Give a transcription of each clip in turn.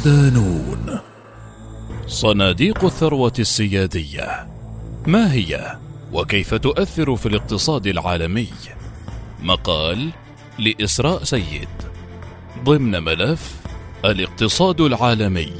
صدانون صناديق الثروة السيادية. ما هي وكيف تؤثر في الاقتصاد العالمي؟ مقال لإسراء سيد. ضمن ملف الاقتصاد العالمي.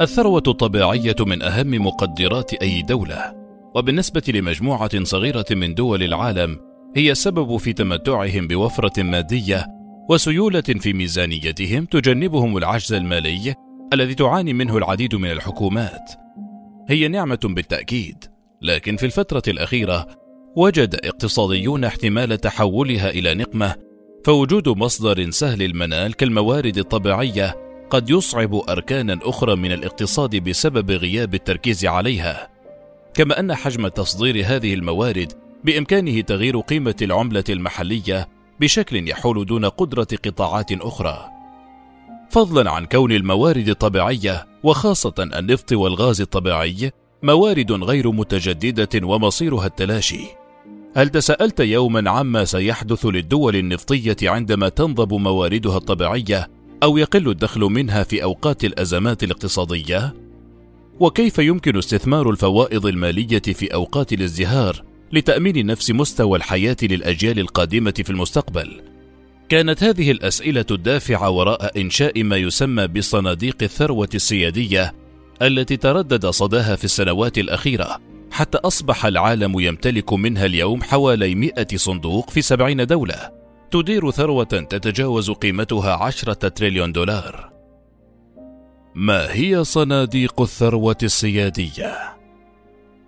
الثروة الطبيعية من أهم مقدرات أي دولة وبالنسبة لمجموعة صغيرة من دول العالم هي السبب في تمتعهم بوفرة مادية وسيولة في ميزانيتهم تجنبهم العجز المالي الذي تعاني منه العديد من الحكومات. هي نعمة بالتأكيد، لكن في الفترة الأخيرة وجد اقتصاديون احتمال تحولها إلى نقمة، فوجود مصدر سهل المنال كالموارد الطبيعية قد يصعب أركانا أخرى من الاقتصاد بسبب غياب التركيز عليها. كما أن حجم تصدير هذه الموارد بإمكانه تغيير قيمة العملة المحلية بشكل يحول دون قدرة قطاعات أخرى. فضلا عن كون الموارد الطبيعية وخاصة النفط والغاز الطبيعي موارد غير متجددة ومصيرها التلاشي. هل تساءلت يوما عما سيحدث للدول النفطية عندما تنضب مواردها الطبيعية أو يقل الدخل منها في أوقات الأزمات الاقتصادية؟ وكيف يمكن استثمار الفوائض المالية في أوقات الازدهار لتأمين نفس مستوى الحياة للأجيال القادمة في المستقبل. كانت هذه الأسئلة الدافعة وراء إنشاء ما يسمى بصناديق الثروة السيادية التي تردد صداها في السنوات الأخيرة حتى أصبح العالم يمتلك منها اليوم حوالي 100 صندوق في 70 دولة تدير ثروة تتجاوز قيمتها عشرة تريليون دولار. ما هي صناديق الثروة السيادية؟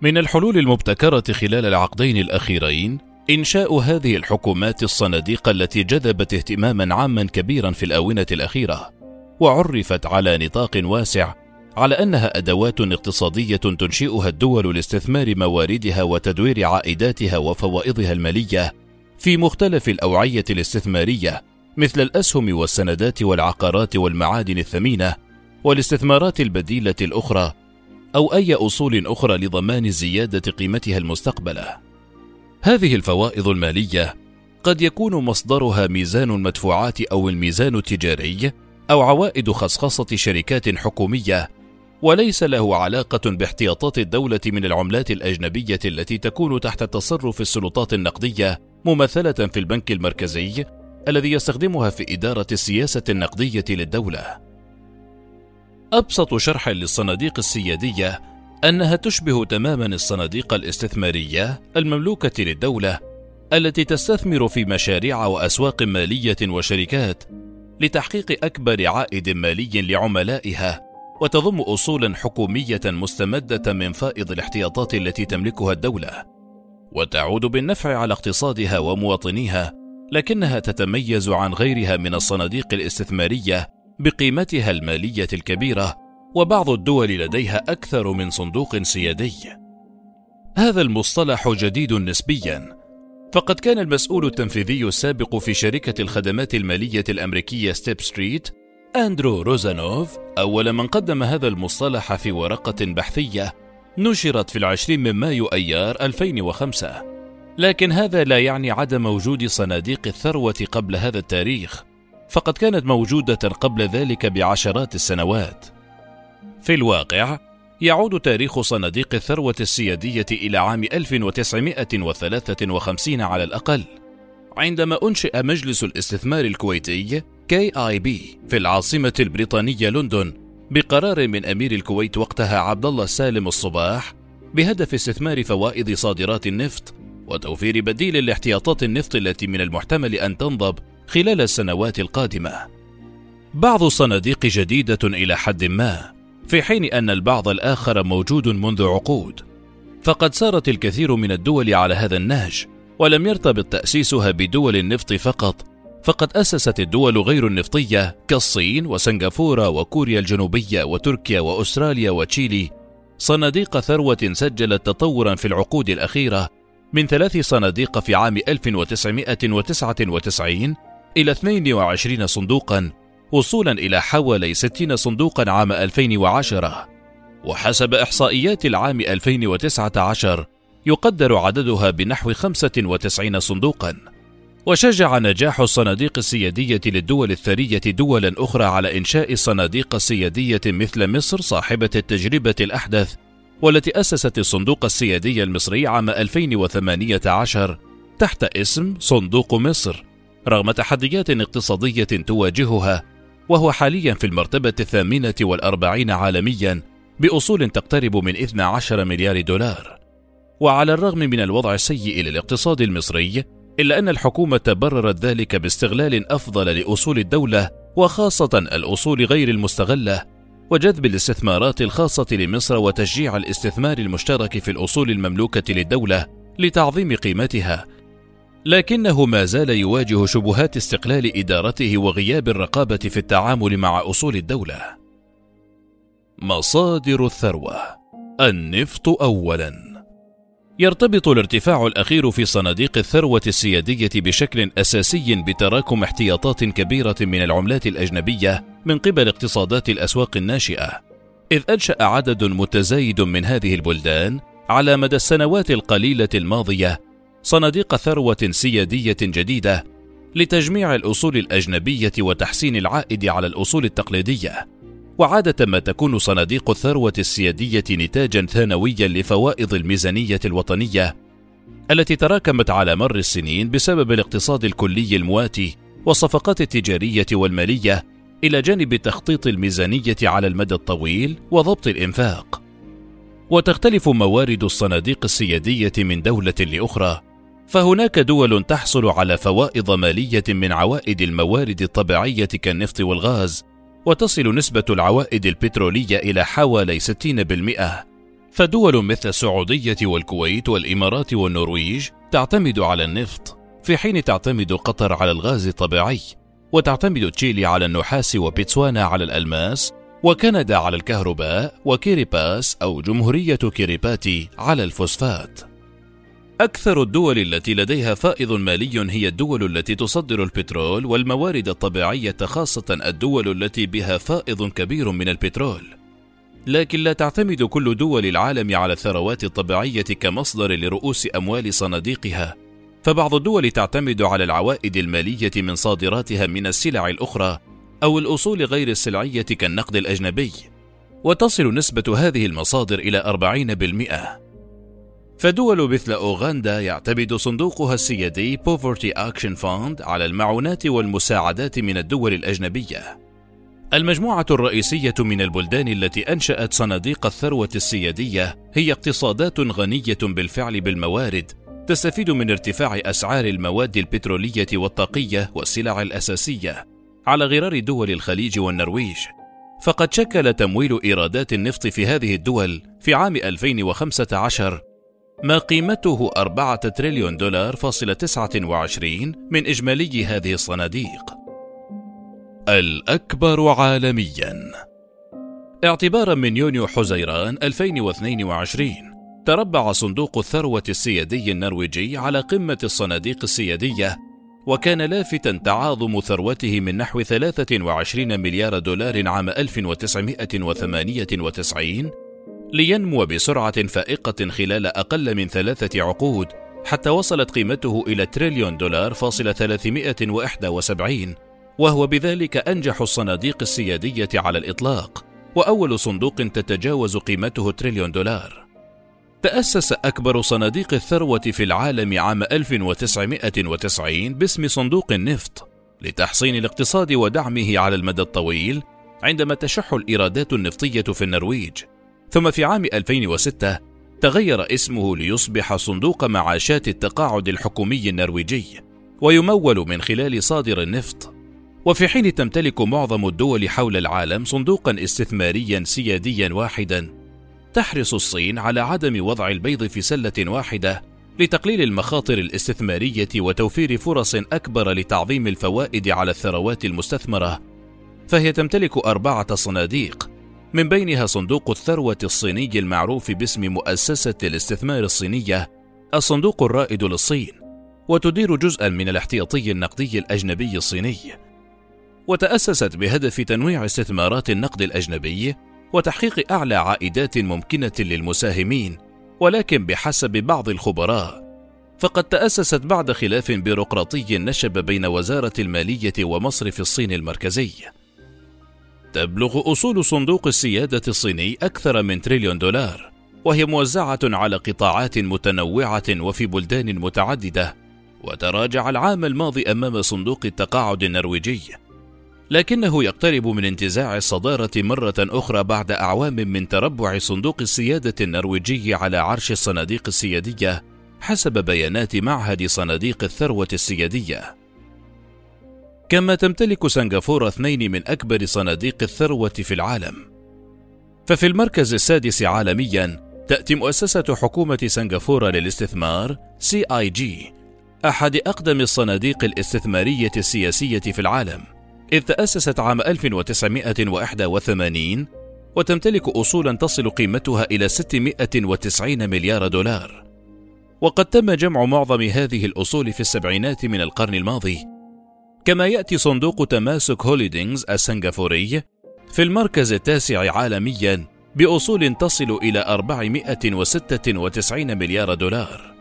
من الحلول المبتكرة خلال العقدين الأخيرين إنشاء هذه الحكومات الصناديق التي جذبت اهتماما عاما كبيرا في الآونة الأخيرة، وعرفت على نطاق واسع على أنها أدوات اقتصادية تنشئها الدول لاستثمار مواردها وتدوير عائداتها وفوائضها المالية في مختلف الأوعية الاستثمارية مثل الأسهم والسندات والعقارات والمعادن الثمينة والاستثمارات البديلة الأخرى أو أي أصول أخرى لضمان زيادة قيمتها المستقبلة. هذه الفوائض المالية قد يكون مصدرها ميزان المدفوعات أو الميزان التجاري أو عوائد خصخصة شركات حكومية، وليس له علاقة باحتياطات الدولة من العملات الأجنبية التي تكون تحت تصرف السلطات النقدية ممثلة في البنك المركزي الذي يستخدمها في إدارة السياسة النقدية للدولة. أبسط شرح للصناديق السيادية أنها تشبه تماما الصناديق الاستثمارية المملوكة للدولة التي تستثمر في مشاريع وأسواق مالية وشركات لتحقيق أكبر عائد مالي لعملائها وتضم أصولا حكومية مستمدة من فائض الاحتياطات التي تملكها الدولة وتعود بالنفع على اقتصادها ومواطنيها لكنها تتميز عن غيرها من الصناديق الاستثمارية بقيمتها المالية الكبيرة وبعض الدول لديها أكثر من صندوق سيادي. هذا المصطلح جديد نسبيا. فقد كان المسؤول التنفيذي السابق في شركة الخدمات المالية الأمريكية State Street أندرو روزانوف أول من قدم هذا المصطلح في ورقة بحثية نشرت في العشرين من مايو أيار 2005 لكن هذا لا يعني عدم وجود صناديق الثروة قبل هذا التاريخ. فقد كانت موجودة قبل ذلك بعشرات السنوات. في الواقع، يعود تاريخ صناديق الثروة السيادية إلى عام 1953 على الأقل، عندما أنشئ مجلس الاستثمار الكويتي KIB في العاصمة البريطانية لندن بقرار من أمير الكويت وقتها عبد الله سالم الصباح بهدف استثمار فوائد صادرات النفط وتوفير بديل لاحتياطات النفط التي من المحتمل أن تنضب خلال السنوات القادمة. بعض الصناديق جديدة إلى حد ما، في حين أن البعض الآخر موجود منذ عقود. فقد سارت الكثير من الدول على هذا النهج، ولم يرتبط تأسيسها بدول النفط فقط، فقد أسست الدول غير النفطية كالصين وسنغافورة وكوريا الجنوبية وتركيا وأستراليا وتشيلي صناديق ثروة سجلت تطورا في العقود الأخيرة من ثلاث صناديق في عام 1999 إلى 22 صندوقا وصولا إلى حوالي 60 صندوقا عام 2010 وحسب إحصائيات العام 2019 يقدر عددها بنحو 95 صندوقا. وشجع نجاح الصناديق السيادية للدول الثرية دولا أخرى على إنشاء صناديق سيادية مثل مصر صاحبة التجربة الأحدث والتي أسست الصندوق السيادي المصري عام 2018 تحت اسم صندوق مصر. رغم تحديات اقتصادية تواجهها وهو حاليا في المرتبة الثامنة والأربعين عالميا بأصول تقترب من 12 مليار دولار. وعلى الرغم من الوضع السيء للاقتصاد المصري إلا أن الحكومة بررت ذلك باستغلال أفضل لأصول الدولة وخاصة الأصول غير المستغلة وجذب الاستثمارات الخاصة لمصر وتشجيع الاستثمار المشترك في الأصول المملوكة للدولة لتعظيم قيمتها لكنه ما زال يواجه شبهات استقلال إدارته وغياب الرقابة في التعامل مع أصول الدولة. مصادر الثروة. النفط أولاً. يرتبط الارتفاع الأخير في صناديق الثروة السيادية بشكل أساسي بتراكم احتياطات كبيرة من العملات الأجنبية من قبل اقتصادات الأسواق الناشئة، إذ أنشأ عدد متزايد من هذه البلدان على مدى السنوات القليلة الماضية صناديق ثروة سيادية جديدة لتجميع الأصول الأجنبية وتحسين العائد على الأصول التقليدية. وعادة ما تكون صناديق الثروة السيادية نتاجا ثانويا لفوائض الميزانية الوطنية التي تراكمت على مر السنين بسبب الاقتصاد الكلي المواتي والصفقات التجارية والمالية إلى جانب تخطيط الميزانية على المدى الطويل وضبط الإنفاق. وتختلف موارد الصناديق السيادية من دولة لأخرى، فهناك دول تحصل على فوائض مالية من عوائد الموارد الطبيعية كالنفط والغاز، وتصل نسبة العوائد البترولية إلى حوالي 60%، فدول مثل السعودية والكويت والإمارات والنرويج تعتمد على النفط، في حين تعتمد قطر على الغاز الطبيعي، وتعتمد تشيلي على النحاس وبوتسوانا على الألماس، وكندا على الكهرباء، وكيريباس أو جمهورية كيريباتي على الفوسفات. أكثر الدول التي لديها فائض مالي هي الدول التي تصدر البترول والموارد الطبيعية خاصة الدول التي بها فائض كبير من البترول. لكن لا تعتمد كل دول العالم على الثروات الطبيعية كمصدر لرؤوس أموال صناديقها، فبعض الدول تعتمد على العوائد المالية من صادراتها من السلع الأخرى أو الأصول غير السلعية كالنقد الأجنبي، وتصل نسبة هذه المصادر إلى 40%. فدول مثل أوغندا يعتمد صندوقها السيادي Poverty Action Fund على المعونات والمساعدات من الدول الأجنبية. المجموعة الرئيسية من البلدان التي أنشأت صناديق الثروة السيادية هي اقتصادات غنية بالفعل بالموارد تستفيد من ارتفاع أسعار المواد البترولية والطاقية والسلع الأساسية على غرار دول الخليج والنرويج. فقد شكل تمويل إيرادات النفط في هذه الدول في عام 2015 ما قيمته أربعة تريليون دولار فاصلة تسعة وعشرين من إجمالي هذه الصناديق. الأكبر عالميا. اعتبارا من يونيو حزيران 2022 تربع صندوق الثروة السيادي النرويجي على قمة الصناديق السيادية وكان لافتا تعاظم ثروته من نحو 23 مليار دولار عام 1998 لينمو بسرعة فائقة خلال أقل من ثلاثة عقود حتى وصلت قيمته إلى تريليون دولار فاصلة 371 وهو بذلك أنجح الصناديق السيادية على الإطلاق وأول صندوق تتجاوز قيمته تريليون دولار. تأسس أكبر صناديق الثروة في العالم عام 1990 باسم صندوق النفط لتحصين الاقتصاد ودعمه على المدى الطويل عندما تشح الإيرادات النفطية في النرويج. ثم في عام 2006 تغير اسمه ليصبح صندوق معاشات التقاعد الحكومي النرويجي ويمول من خلال صادر النفط. وفي حين تمتلك معظم الدول حول العالم صندوقا استثماريا سياديا واحدا تحرص الصين على عدم وضع البيض في سلة واحدة لتقليل المخاطر الاستثمارية وتوفير فرص أكبر لتعظيم الفوائد على الثروات المستثمرة. فهي تمتلك أربعة صناديق من بينها صندوق الثروة الصيني المعروف باسم مؤسسة الاستثمار الصينية الصندوق الرائد للصين وتدير جزءا من الاحتياطي النقدي الأجنبي الصيني وتأسست بهدف تنويع استثمارات النقد الأجنبي وتحقيق أعلى عائدات ممكنة للمساهمين ولكن بحسب بعض الخبراء فقد تأسست بعد خلاف بيروقراطي نشب بين وزارة المالية ومصرف الصين المركزي. تبلغ أصول صندوق السيادة الصيني أكثر من تريليون دولار، وهي موزعة على قطاعات متنوعة وفي بلدان متعددة، وتراجع العام الماضي أمام صندوق التقاعد النرويجي، لكنه يقترب من انتزاع الصدارة مرة أخرى بعد أعوام من تربع صندوق السيادة النرويجي على عرش الصناديق السيادية حسب بيانات معهد صناديق الثروة السيادية. كما تمتلك سنغافورة اثنين من أكبر صناديق الثروة في العالم. ففي المركز السادس عالميا تأتي مؤسسة حكومة سنغافورة للاستثمار CIG أحد أقدم الصناديق الاستثمارية السياسية في العالم إذ تأسست عام 1981 وتمتلك أصولا تصل قيمتها إلى 690 مليار دولار وقد تم جمع معظم هذه الأصول في السبعينات من القرن الماضي كما يأتي صندوق تماسك هوليدينغز السنغافوري في المركز التاسع عالميا بأصول تصل إلى 496 مليار دولار.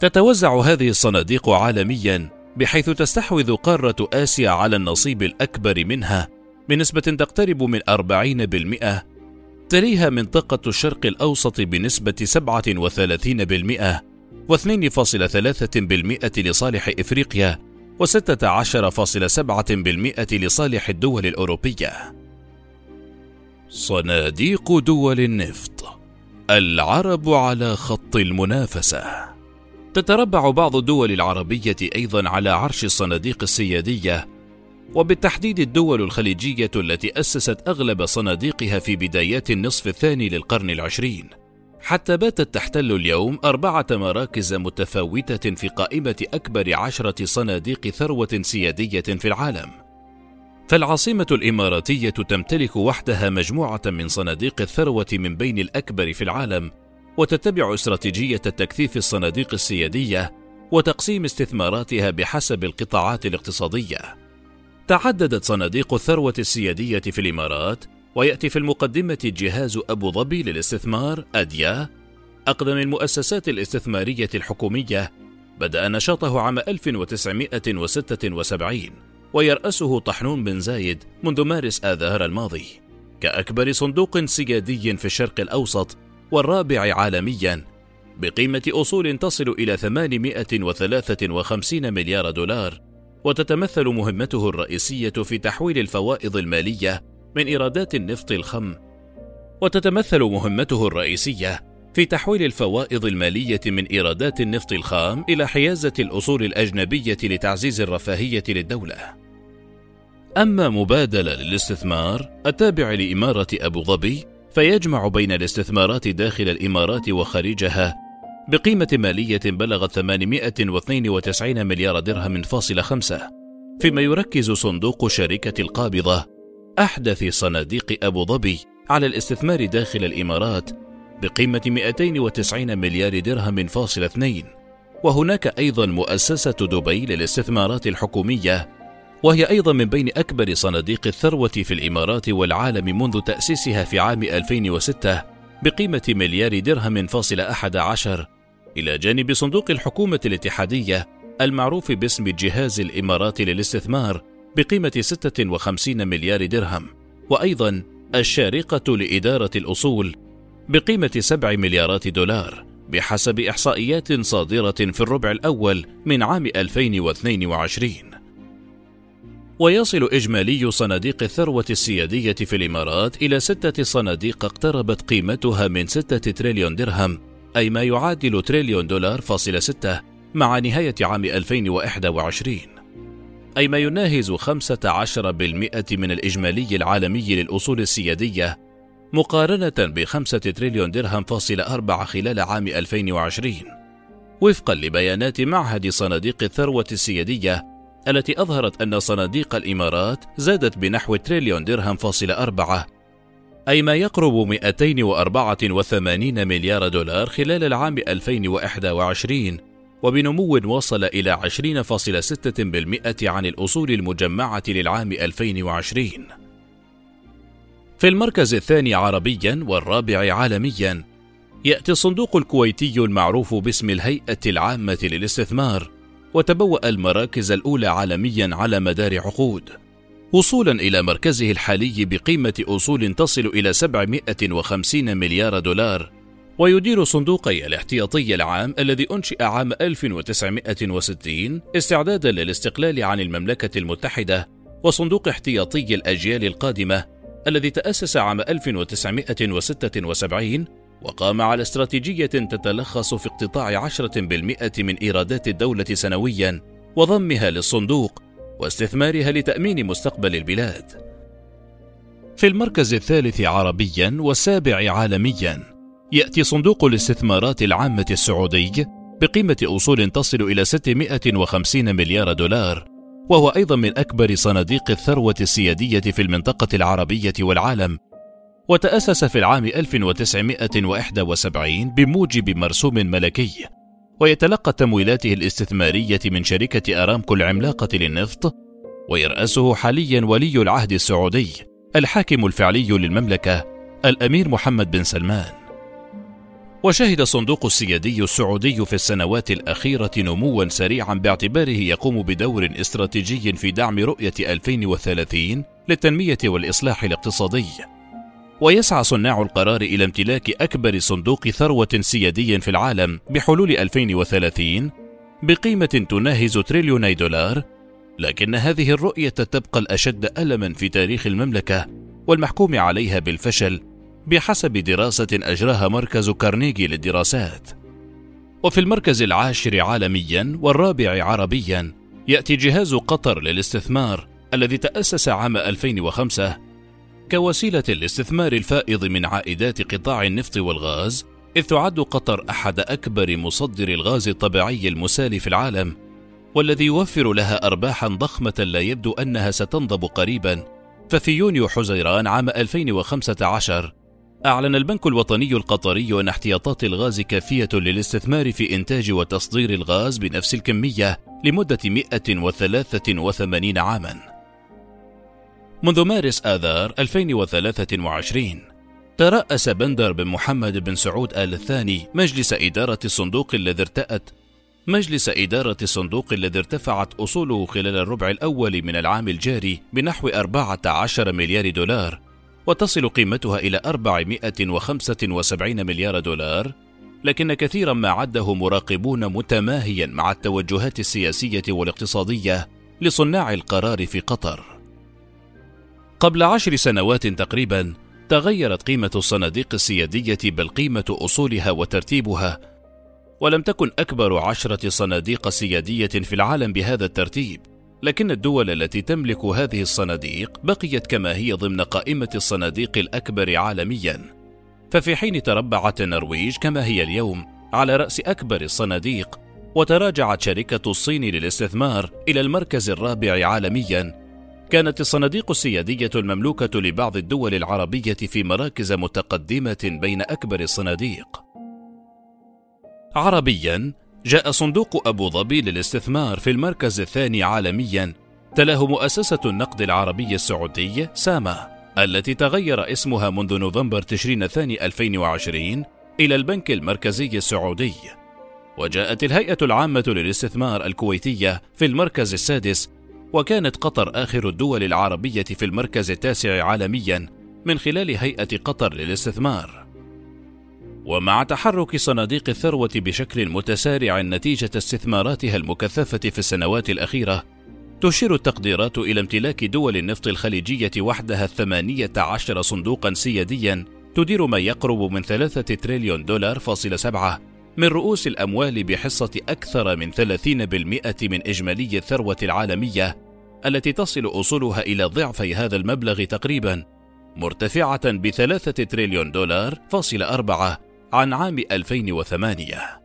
تتوزع هذه الصناديق عالميا بحيث تستحوذ قارة آسيا على النصيب الأكبر منها بنسبة تقترب من 40%، تليها منطقة الشرق الأوسط بنسبة 37% و2.3% لصالح إفريقيا و16.7% لصالح الدول الأوروبية. صناديق دول النفط. العرب على خط المنافسة. تتربع بعض الدول العربية أيضا على عرش الصناديق السيادية وبالتحديد الدول الخليجية التي أسست أغلب صناديقها في بدايات النصف الثاني للقرن العشرين. حتى باتت تحتل اليوم أربعة مراكز متفاوتة في قائمة أكبر عشرة صناديق ثروة سيادية في العالم فالعاصمة الإماراتية تمتلك وحدها مجموعة من صناديق الثروة من بين الأكبر في العالم وتتبع استراتيجية تكثيف الصناديق السيادية وتقسيم استثماراتها بحسب القطاعات الاقتصادية. تعددت صناديق الثروة السيادية في الإمارات، ويأتي في المقدمة جهاز أبو ظبي للاستثمار أديا، أقدم المؤسسات الاستثمارية الحكومية، بدأ نشاطه عام 1976 ويرأسه طحنون بن زايد منذ مارس آذار الماضي. كأكبر صندوق سيادي في الشرق الأوسط والرابع عالميا بقيمة أصول تصل إلى 853 مليار دولار وتتمثل مهمته الرئيسية في تحويل الفوائض المالية من إيرادات النفط الخام وتتمثل مهمته الرئيسية في تحويل الفوائض المالية من إيرادات النفط الخام إلى حيازة الأصول الأجنبية لتعزيز الرفاهية للدولة. أما مبادلة للاستثمار التابع لإمارة أبو ظبي فيجمع بين الاستثمارات داخل الإمارات وخارجها بقيمة مالية بلغت 892 مليار درهم فاصل خمسة فيما يركز صندوق شركة القابضة أحدث صناديق أبو ظبي على الاستثمار داخل الإمارات بقيمة 290 مليار درهم فاصل اثنين. وهناك أيضا مؤسسة دبي للاستثمارات الحكومية وهي أيضا من بين أكبر صناديق الثروة في الإمارات والعالم منذ تأسيسها في عام 2006 بقيمة مليار درهم فاصل أحد عشر. إلى جانب صندوق الحكومة الاتحادية المعروف باسم الجهاز الإماراتي للاستثمار بقيمة 56 مليار درهم. وأيضا الشارقة لإدارة الأصول بقيمة 7 مليارات دولار بحسب إحصائيات صادرة في الربع الأول من عام 2022 ويصل إجمالي صناديق الثروة السيادية في الإمارات إلى ستة صناديق اقتربت قيمتها من ستة تريليون درهم أي ما يعادل تريليون دولار فاصل ستة مع نهاية عام 2021 أي ما يناهز 15% من الإجمالي العالمي للأصول السيادية مقارنة بخمسة تريليون درهم فاصل أربعة خلال عام 2020 وفقا لبيانات معهد صناديق الثروة السيادية التي أظهرت أن صناديق الإمارات زادت بنحو تريليون درهم فاصل أربعة أي ما يقرب 284 مليار دولار خلال العام 2021 وبنمو وصل إلى 20.6% عن الأصول المجمعة للعام 2020 في المركز الثاني عربيا والرابع عالميا يأتي الصندوق الكويتي المعروف باسم الهيئة العامة للاستثمار وتبوأ المراكز الأولى عالميا على مدار عقود. وصولا إلى مركزه الحالي بقيمة أصول تصل إلى 750 مليار دولار ويدير صندوقي الاحتياطي العام الذي أنشئ عام 1960 استعدادا للاستقلال عن المملكة المتحدة وصندوق احتياطي الأجيال القادمة الذي تأسس عام 1976 وقام على استراتيجية تتلخص في اقتطاع عشرة بالمئة من إيرادات الدولة سنويا وضمها للصندوق واستثمارها لتأمين مستقبل البلاد. في المركز الثالث عربيا والسابع عالميا يأتي صندوق الاستثمارات العامة السعودي بقيمة أصول تصل إلى 650 مليار دولار وهو أيضا من أكبر صناديق الثروة السيادية في المنطقة العربية والعالم. وتأسس في العام 1971 بموجب مرسوم ملكي ويتلقى تمويلاته الاستثمارية من شركة أرامكو العملاقة للنفط ويرأسه حاليا ولي العهد السعودي الحاكم الفعلي للمملكة الأمير محمد بن سلمان. وشهد الصندوق السيادي السعودي في السنوات الأخيرة نموا سريعا باعتباره يقوم بدور استراتيجي في دعم رؤية 2030 للتنمية والإصلاح الاقتصادي. ويسعى صناع القرار إلى امتلاك أكبر صندوق ثروة سيادي في العالم بحلول 2030 بقيمة تناهز تريليوني دولار، لكن هذه الرؤية تبقى الأشد ألما في تاريخ المملكة والمحكوم عليها بالفشل بحسب دراسة أجراها مركز كارنيجي للدراسات. وفي المركز العاشر عالميا والرابع عربيا يأتي جهاز قطر للاستثمار الذي تأسس عام 2005 كوسيلة الاستثمار الفائض من عائدات قطاع النفط والغاز، إذ تعد قطر أحد أكبر مصدر الغاز الطبيعي المسال في العالم، والذي يوفر لها أرباحا ضخمة لا يبدو أنها ستنضب قريبا. ففي يونيو حزيران عام 2015 أعلن البنك الوطني القطري أن احتياطات الغاز كافية للاستثمار في إنتاج وتصدير الغاز بنفس الكمية لمدة 183 عامًا. منذ مارس آذار 2023 ترأس بندر بن محمد بن سعود آل الثاني مجلس إدارة الصندوق الذي ارتأت مجلس إدارة الصندوق الذي ارتفعت أصوله خلال الربع الأول من العام الجاري بنحو 14 مليار دولار وتصل قيمتها إلى 475 مليار دولار لكن كثيرا ما عده مراقبون متماهيا مع التوجهات السياسية والاقتصادية لصناع القرار في قطر. قبل عشر سنوات تقريبا تغيرت قيمة الصناديق السيادية بل قيمة أصولها وترتيبها ولم تكن أكبر عشرة صناديق سيادية في العالم بهذا الترتيب. لكن الدول التي تملك هذه الصناديق بقيت كما هي ضمن قائمة الصناديق الأكبر عالميا ففي حين تربعت النرويج كما هي اليوم على رأس أكبر الصناديق وتراجعت شركة الصين للاستثمار إلى المركز الرابع عالميا كانت الصناديق السيادية المملوكة لبعض الدول العربية في مراكز متقدمة بين أكبر الصناديق. عربيا جاء صندوق أبو ظبي للاستثمار في المركز الثاني عالميا تلاه مؤسسة النقد العربي السعودي ساما التي تغير اسمها منذ نوفمبر تشرين الثاني 2020 إلى البنك المركزي السعودي وجاءت الهيئة العامة للاستثمار الكويتية في المركز السادس وكانت قطر آخر الدول العربية في المركز التاسع عالميا من خلال هيئة قطر للاستثمار. ومع تحرك صناديق الثروة بشكل متسارع نتيجة استثماراتها المكثفة في السنوات الأخيرة، تشير التقديرات إلى امتلاك دول النفط الخليجية وحدها الثمانية عشر صندوقا سياديا تدير ما يقرب من ثلاثة تريليون دولار فاصل سبعة من رؤوس الأموال بحصة أكثر من 30% من إجمالي الثروة العالمية التي تصل أصولها إلى ضعفي هذا المبلغ تقريبا مرتفعة بثلاثة تريليون دولار فاصل أربعة عن عام 2008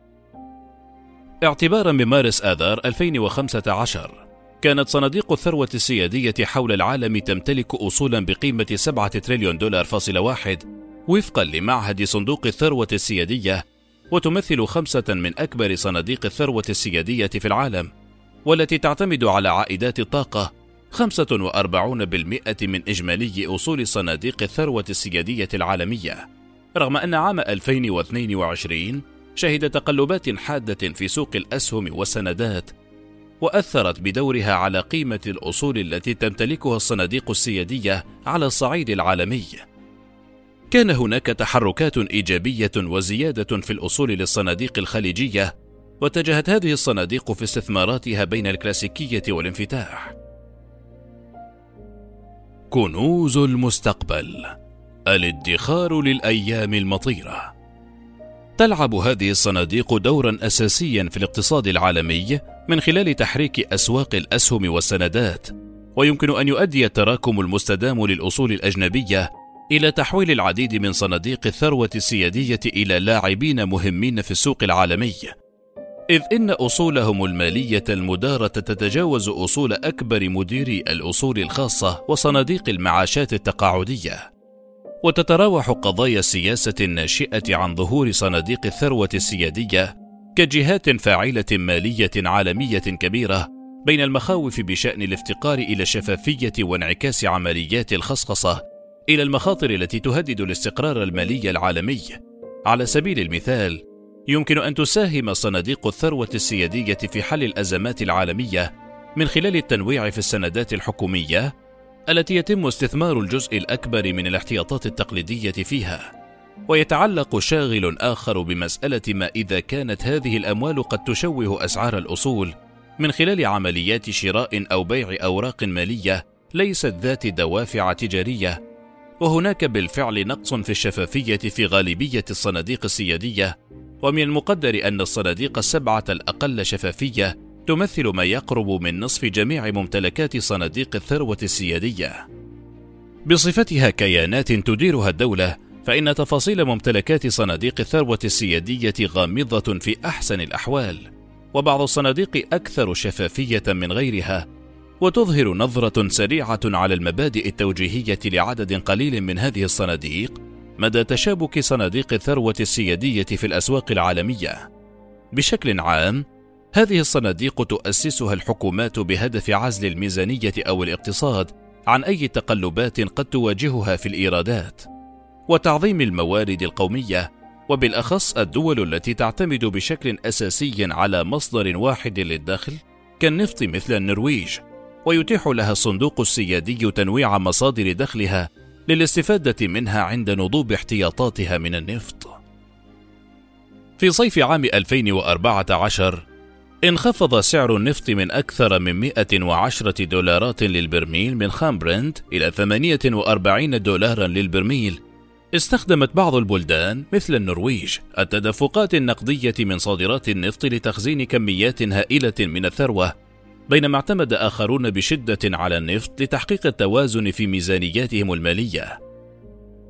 اعتبارا من مارس آذار 2015 كانت صناديق الثروة السيادية حول العالم تمتلك أصولا بقيمة 7 تريليون دولار فاصل واحد وفقا لمعهد صندوق الثروة السيادية وتمثل خمسة من أكبر صناديق الثروة السيادية في العالم والتي تعتمد على عائدات الطاقة 45% من إجمالي أصول صناديق الثروة السيادية العالمية. رغم أن عام 2022 شهد تقلبات حادة في سوق الأسهم والسندات وأثرت بدورها على قيمة الأصول التي تمتلكها الصناديق السيادية على الصعيد العالمي. كان هناك تحركات إيجابية وزيادة في الأصول للصناديق الخليجية، واتجهت هذه الصناديق في استثماراتها بين الكلاسيكية والانفتاح. كنوز المستقبل الادخار للأيام المطيرة. تلعب هذه الصناديق دورا أساسيا في الاقتصاد العالمي من خلال تحريك أسواق الأسهم والسندات ويمكن أن يؤدي التراكم المستدام للأصول الأجنبية إلى تحويل العديد من صناديق الثروة السيادية إلى لاعبين مهمين في السوق العالمي. إذ إن أصولهم المالية المدارة تتجاوز أصول أكبر مديري الأصول الخاصة وصناديق المعاشات التقاعدية. وتتراوح قضايا السياسة الناشئة عن ظهور صناديق الثروة السيادية كجهات فاعلة مالية عالمية كبيرة بين المخاوف بشأن الافتقار إلى الشفافية وانعكاس عمليات الخصخصة إلى المخاطر التي تهدد الاستقرار المالي العالمي. على سبيل المثال، يمكن أن تساهم صناديق الثروة السيادية في حل الأزمات العالمية من خلال التنويع في السندات الحكومية التي يتم استثمار الجزء الأكبر من الاحتياطات التقليدية فيها. ويتعلق شاغل آخر بمسألة ما إذا كانت هذه الأموال قد تشوه أسعار الأصول. من خلال عمليات شراء أو بيع أوراق مالية ليست ذات دوافع تجارية. وهناك بالفعل نقص في الشفافية في غالبية الصناديق السيادية. ومن المقدر أن الصناديق السبعة الأقل شفافية تمثل ما يقرب من نصف جميع ممتلكات صناديق الثروة السيادية. بصفتها كيانات تديرها الدولة، فإن تفاصيل ممتلكات صناديق الثروة السيادية غامضة في أحسن الأحوال، وبعض الصناديق أكثر شفافية من غيرها، وتظهر نظرة سريعة على المبادئ التوجيهية لعدد قليل من هذه الصناديق مدى تشابك صناديق الثروة السيادية في الأسواق العالمية. بشكل عام، هذه الصناديق تؤسسها الحكومات بهدف عزل الميزانية أو الاقتصاد عن أي تقلبات قد تواجهها في الإيرادات وتعظيم الموارد القومية وبالأخص الدول التي تعتمد بشكل أساسي على مصدر واحد للدخل كالنفط مثل النرويج ويتيح لها الصندوق السيادي تنويع مصادر دخلها للاستفادة منها عند نضوب احتياطاتها من النفط. في صيف عام 2014 انخفض سعر النفط من أكثر من 110 دولارات للبرميل من خام برنت إلى 48 دولارا للبرميل. استخدمت بعض البلدان مثل النرويج التدفقات النقدية من صادرات النفط لتخزين كميات هائلة من الثروة بينما اعتمد آخرون بشدة على النفط لتحقيق التوازن في ميزانياتهم المالية.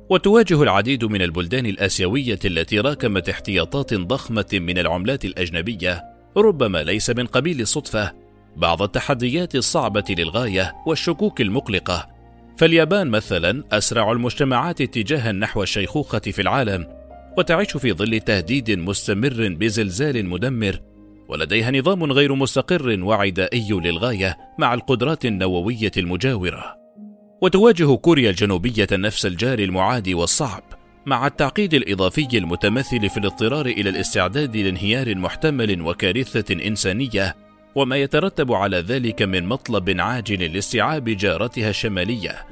وتواجه العديد من البلدان الآسيوية التي راكمت احتياطات ضخمة من العملات الأجنبية ربما ليس من قبيل الصدفة بعض التحديات الصعبة للغاية والشكوك المقلقة. فاليابان مثلا أسرع المجتمعات اتجاها نحو الشيخوخة في العالم وتعيش في ظل تهديد مستمر بزلزال مدمر ولديها نظام غير مستقر وعدائي للغاية مع القدرات النووية المجاورة. وتواجه كوريا الجنوبية نفس الجار المعادي والصعب. مع التعقيد الإضافي المتمثل في الاضطرار إلى الاستعداد لانهيار محتمل وكارثة إنسانية وما يترتب على ذلك من مطلب عاجل لاستيعاب جارتها الشمالية.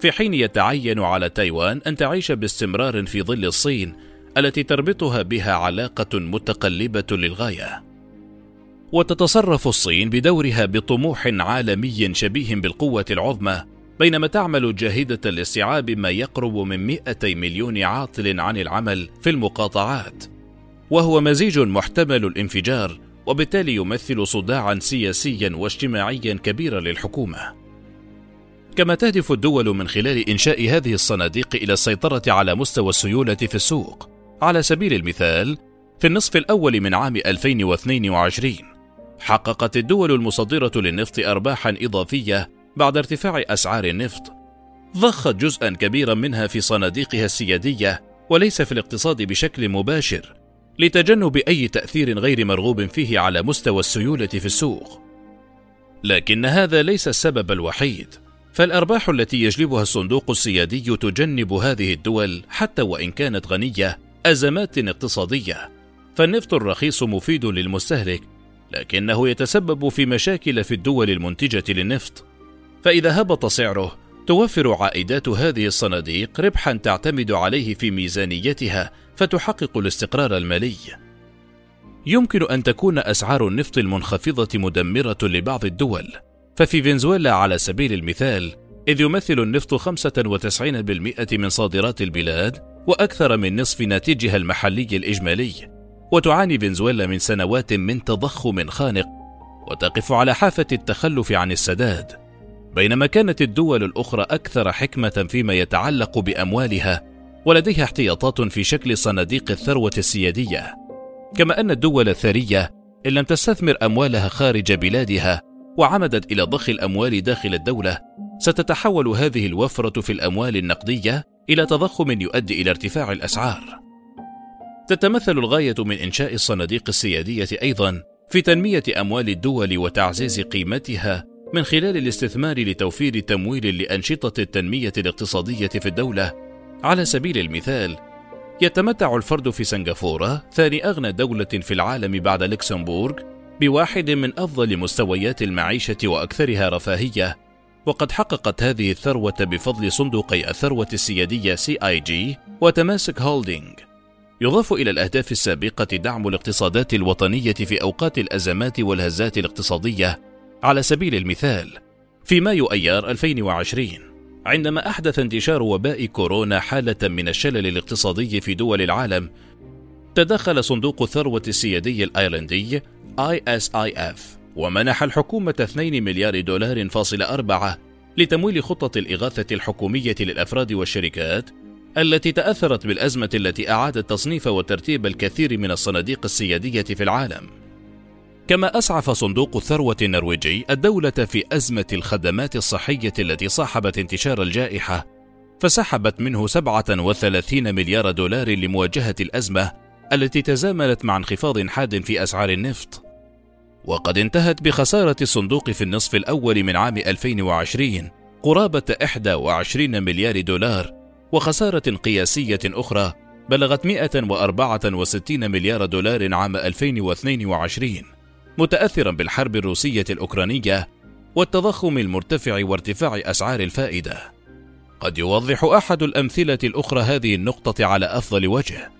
في حين يتعين على تايوان أن تعيش باستمرار في ظل الصين التي تربطها بها علاقة متقلبة للغاية. وتتصرف الصين بدورها بطموح عالمي شبيه بالقوة العظمى بينما تعمل جاهدة لاستيعاب ما يقرب من 200 مليون عاطل عن العمل في المقاطعات. وهو مزيج محتمل الانفجار وبالتالي يمثل صداعا سياسيا واجتماعيا كبيرا للحكومة. كما تهدف الدول من خلال إنشاء هذه الصناديق إلى السيطرة على مستوى السيولة في السوق. على سبيل المثال في النصف الأول من عام 2022 حققت الدول المصدرة للنفط ارباحا إضافية بعد ارتفاع أسعار النفط ضخت جزءا كبيرا منها في صناديقها السيادية وليس في الاقتصاد بشكل مباشر لتجنب أي تأثير غير مرغوب فيه على مستوى السيولة في السوق. لكن هذا ليس السبب الوحيد فالأرباح التي يجلبها الصندوق السيادي تجنب هذه الدول حتى وإن كانت غنية أزمات اقتصادية. فالنفط الرخيص مفيد للمستهلك لكنه يتسبب في مشاكل في الدول المنتجة للنفط. فإذا هبط سعره توفر عائدات هذه الصناديق ربحا تعتمد عليه في ميزانيتها فتحقق الاستقرار المالي. يمكن أن تكون أسعار النفط المنخفضة مدمرة لبعض الدول. ففي فنزويلا على سبيل المثال إذ يمثل النفط 95% من صادرات البلاد وأكثر من نصف ناتجها المحلي الإجمالي. وتعاني فنزويلا من سنوات من تضخم خانق وتقف على حافة التخلف عن السداد. بينما كانت الدول الأخرى أكثر حكمة فيما يتعلق بأموالها ولديها احتياطات في شكل صناديق الثروة السيادية كما أن الدول الثرية إن لم تستثمر أموالها خارج بلادها وعمدت إلى ضخ الأموال داخل الدولة ستتحول هذه الوفرة في الأموال النقدية إلى تضخم يؤدي إلى ارتفاع الأسعار. تتمثل الغاية من إنشاء الصناديق السيادية أيضا في تنمية أموال الدول وتعزيز قيمتها من خلال الاستثمار لتوفير تمويل لأنشطة التنمية الاقتصادية في الدولة. على سبيل المثال، يتمتع الفرد في سنغافورة ثاني أغنى دولة في العالم بعد لوكسمبورغ بواحد من أفضل مستويات المعيشة وأكثرها رفاهية. وقد حققت هذه الثروة بفضل صندوقي الثروة السيادية CIG و Temasek Holding يضاف إلى الأهداف السابقة دعم الاقتصادات الوطنية في أوقات الأزمات والهزات الاقتصادية. على سبيل المثال في مايو أيار 2020 عندما أحدث انتشار وباء كورونا حالة من الشلل الاقتصادي في دول العالم تدخل صندوق الثروة السيادي الأيرلندي ISIF ومنح الحكومة 2 مليار دولار فاصل أربعة لتمويل خطة الإغاثة الحكومية للأفراد والشركات التي تأثرت بالأزمة التي أعادت تصنيف وترتيب الكثير من الصناديق السيادية في العالم. كما أسعف صندوق الثروة النرويجي الدولة في أزمة الخدمات الصحية التي صاحبت انتشار الجائحة، فسحبت منه 37 مليار دولار لمواجهة الأزمة التي تزامنت مع انخفاض حاد في أسعار النفط. وقد انتهت بخسارة الصندوق في النصف الأول من عام 2020 قرابة 21 مليار دولار وخسارة قياسية أخرى بلغت 164 مليار دولار عام 2022 متأثرا بالحرب الروسية الأوكرانية والتضخم المرتفع وارتفاع أسعار الفائدة. قد يوضح أحد الأمثلة الأخرى هذه النقطة على أفضل وجه.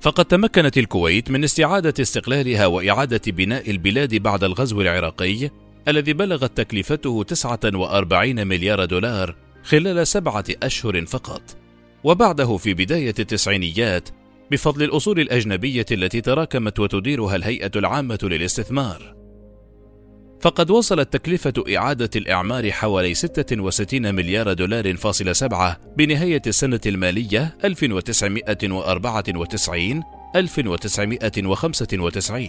فقد تمكنت الكويت من استعادة استقلالها وإعادة بناء البلاد بعد الغزو العراقي الذي بلغت تكلفته 49 مليار دولار خلال سبعة أشهر فقط وبعده في بداية التسعينيات بفضل الأصول الأجنبية التي تراكمت وتديرها الهيئة العامة للاستثمار. فقد وصلت تكلفة إعادة الإعمار حوالي 66 مليار دولار فاصل سبعة بنهاية السنة المالية 1994 1995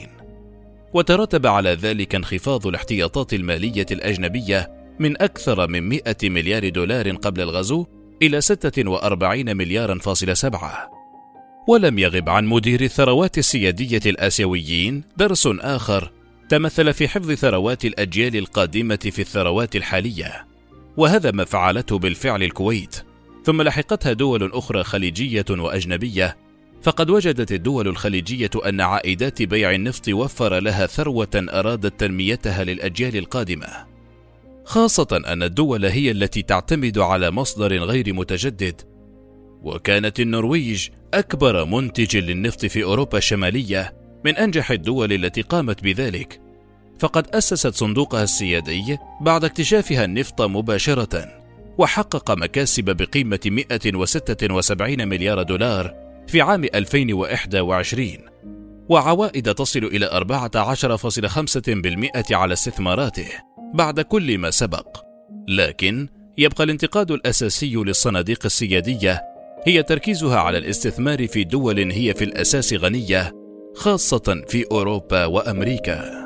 وترتب على ذلك انخفاض الاحتياطات المالية الأجنبية من أكثر من 100 مليار دولار قبل الغزو إلى 46 مليارا فاصل سبعة. ولم يغب عن مدير الثروات السيادية الآسيويين درس آخر تمثل في حفظ ثروات الأجيال القادمة في الثروات الحالية وهذا ما فعلته بالفعل الكويت. ثم لحقتها دول أخرى خليجية وأجنبية فقد وجدت الدول الخليجية أن عائدات بيع النفط وفر لها ثروة أرادت تنميتها للأجيال القادمة. خاصة أن الدول هي التي تعتمد على مصدر غير متجدد وكانت النرويج أكبر منتج للنفط في أوروبا الشمالية من أنجح الدول التي قامت بذلك. فقد أسست صندوقها السيادي بعد اكتشافها النفط مباشرة وحقق مكاسب بقيمة 176 مليار دولار في عام 2021 وعوائد تصل إلى 14.5% على استثماراته بعد كل ما سبق. لكن يبقى الانتقاد الأساسي للصناديق السيادية هي تركيزها على الاستثمار في دول هي في الأساس غنية خاصة في أوروبا وأمريكا.